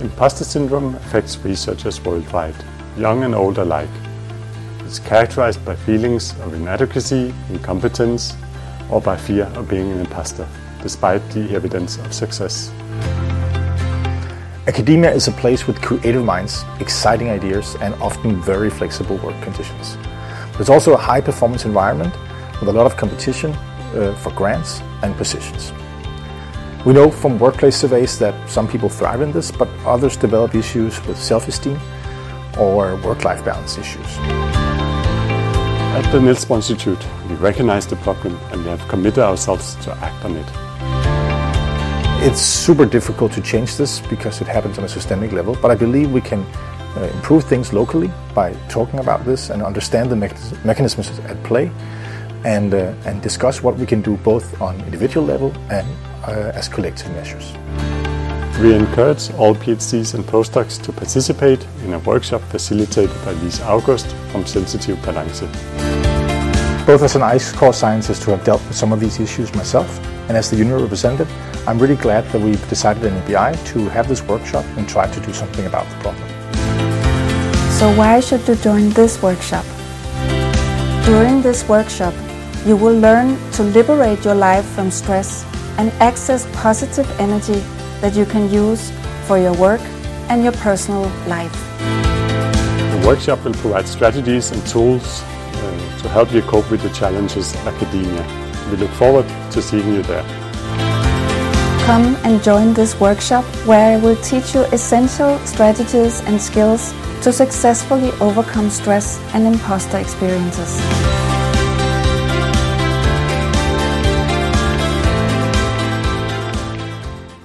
Imposter syndrome affects researchers worldwide, young and old alike. It's characterized by feelings of inadequacy, incompetence, or by fear of being an imposter, despite the evidence of success. Academia is a place with creative minds, exciting ideas, and often very flexible work conditions. But it's also a high performance environment with a lot of competition uh, for grants and positions. We know from workplace surveys that some people thrive in this, but others develop issues with self esteem or work life balance issues. At the Bohr Institute, we recognize the problem and we have committed ourselves to act on it. It's super difficult to change this because it happens on a systemic level, but I believe we can uh, improve things locally by talking about this and understand the mechanisms at play and, uh, and discuss what we can do both on individual level and uh, as collective measures. We encourage all PhDs and postdocs to participate in a workshop facilitated by Lise August from Sensitive Balance. Both as an ice core scientist who have dealt with some of these issues myself and as the union representative, I'm really glad that we've decided in NBI to have this workshop and try to do something about the problem. So why should you join this workshop? During this workshop, you will learn to liberate your life from stress and access positive energy that you can use for your work and your personal life. The workshop will provide strategies and tools uh, to help you cope with the challenges of academia. We look forward to seeing you there. Come and join this workshop where I will teach you essential strategies and skills to successfully overcome stress and imposter experiences.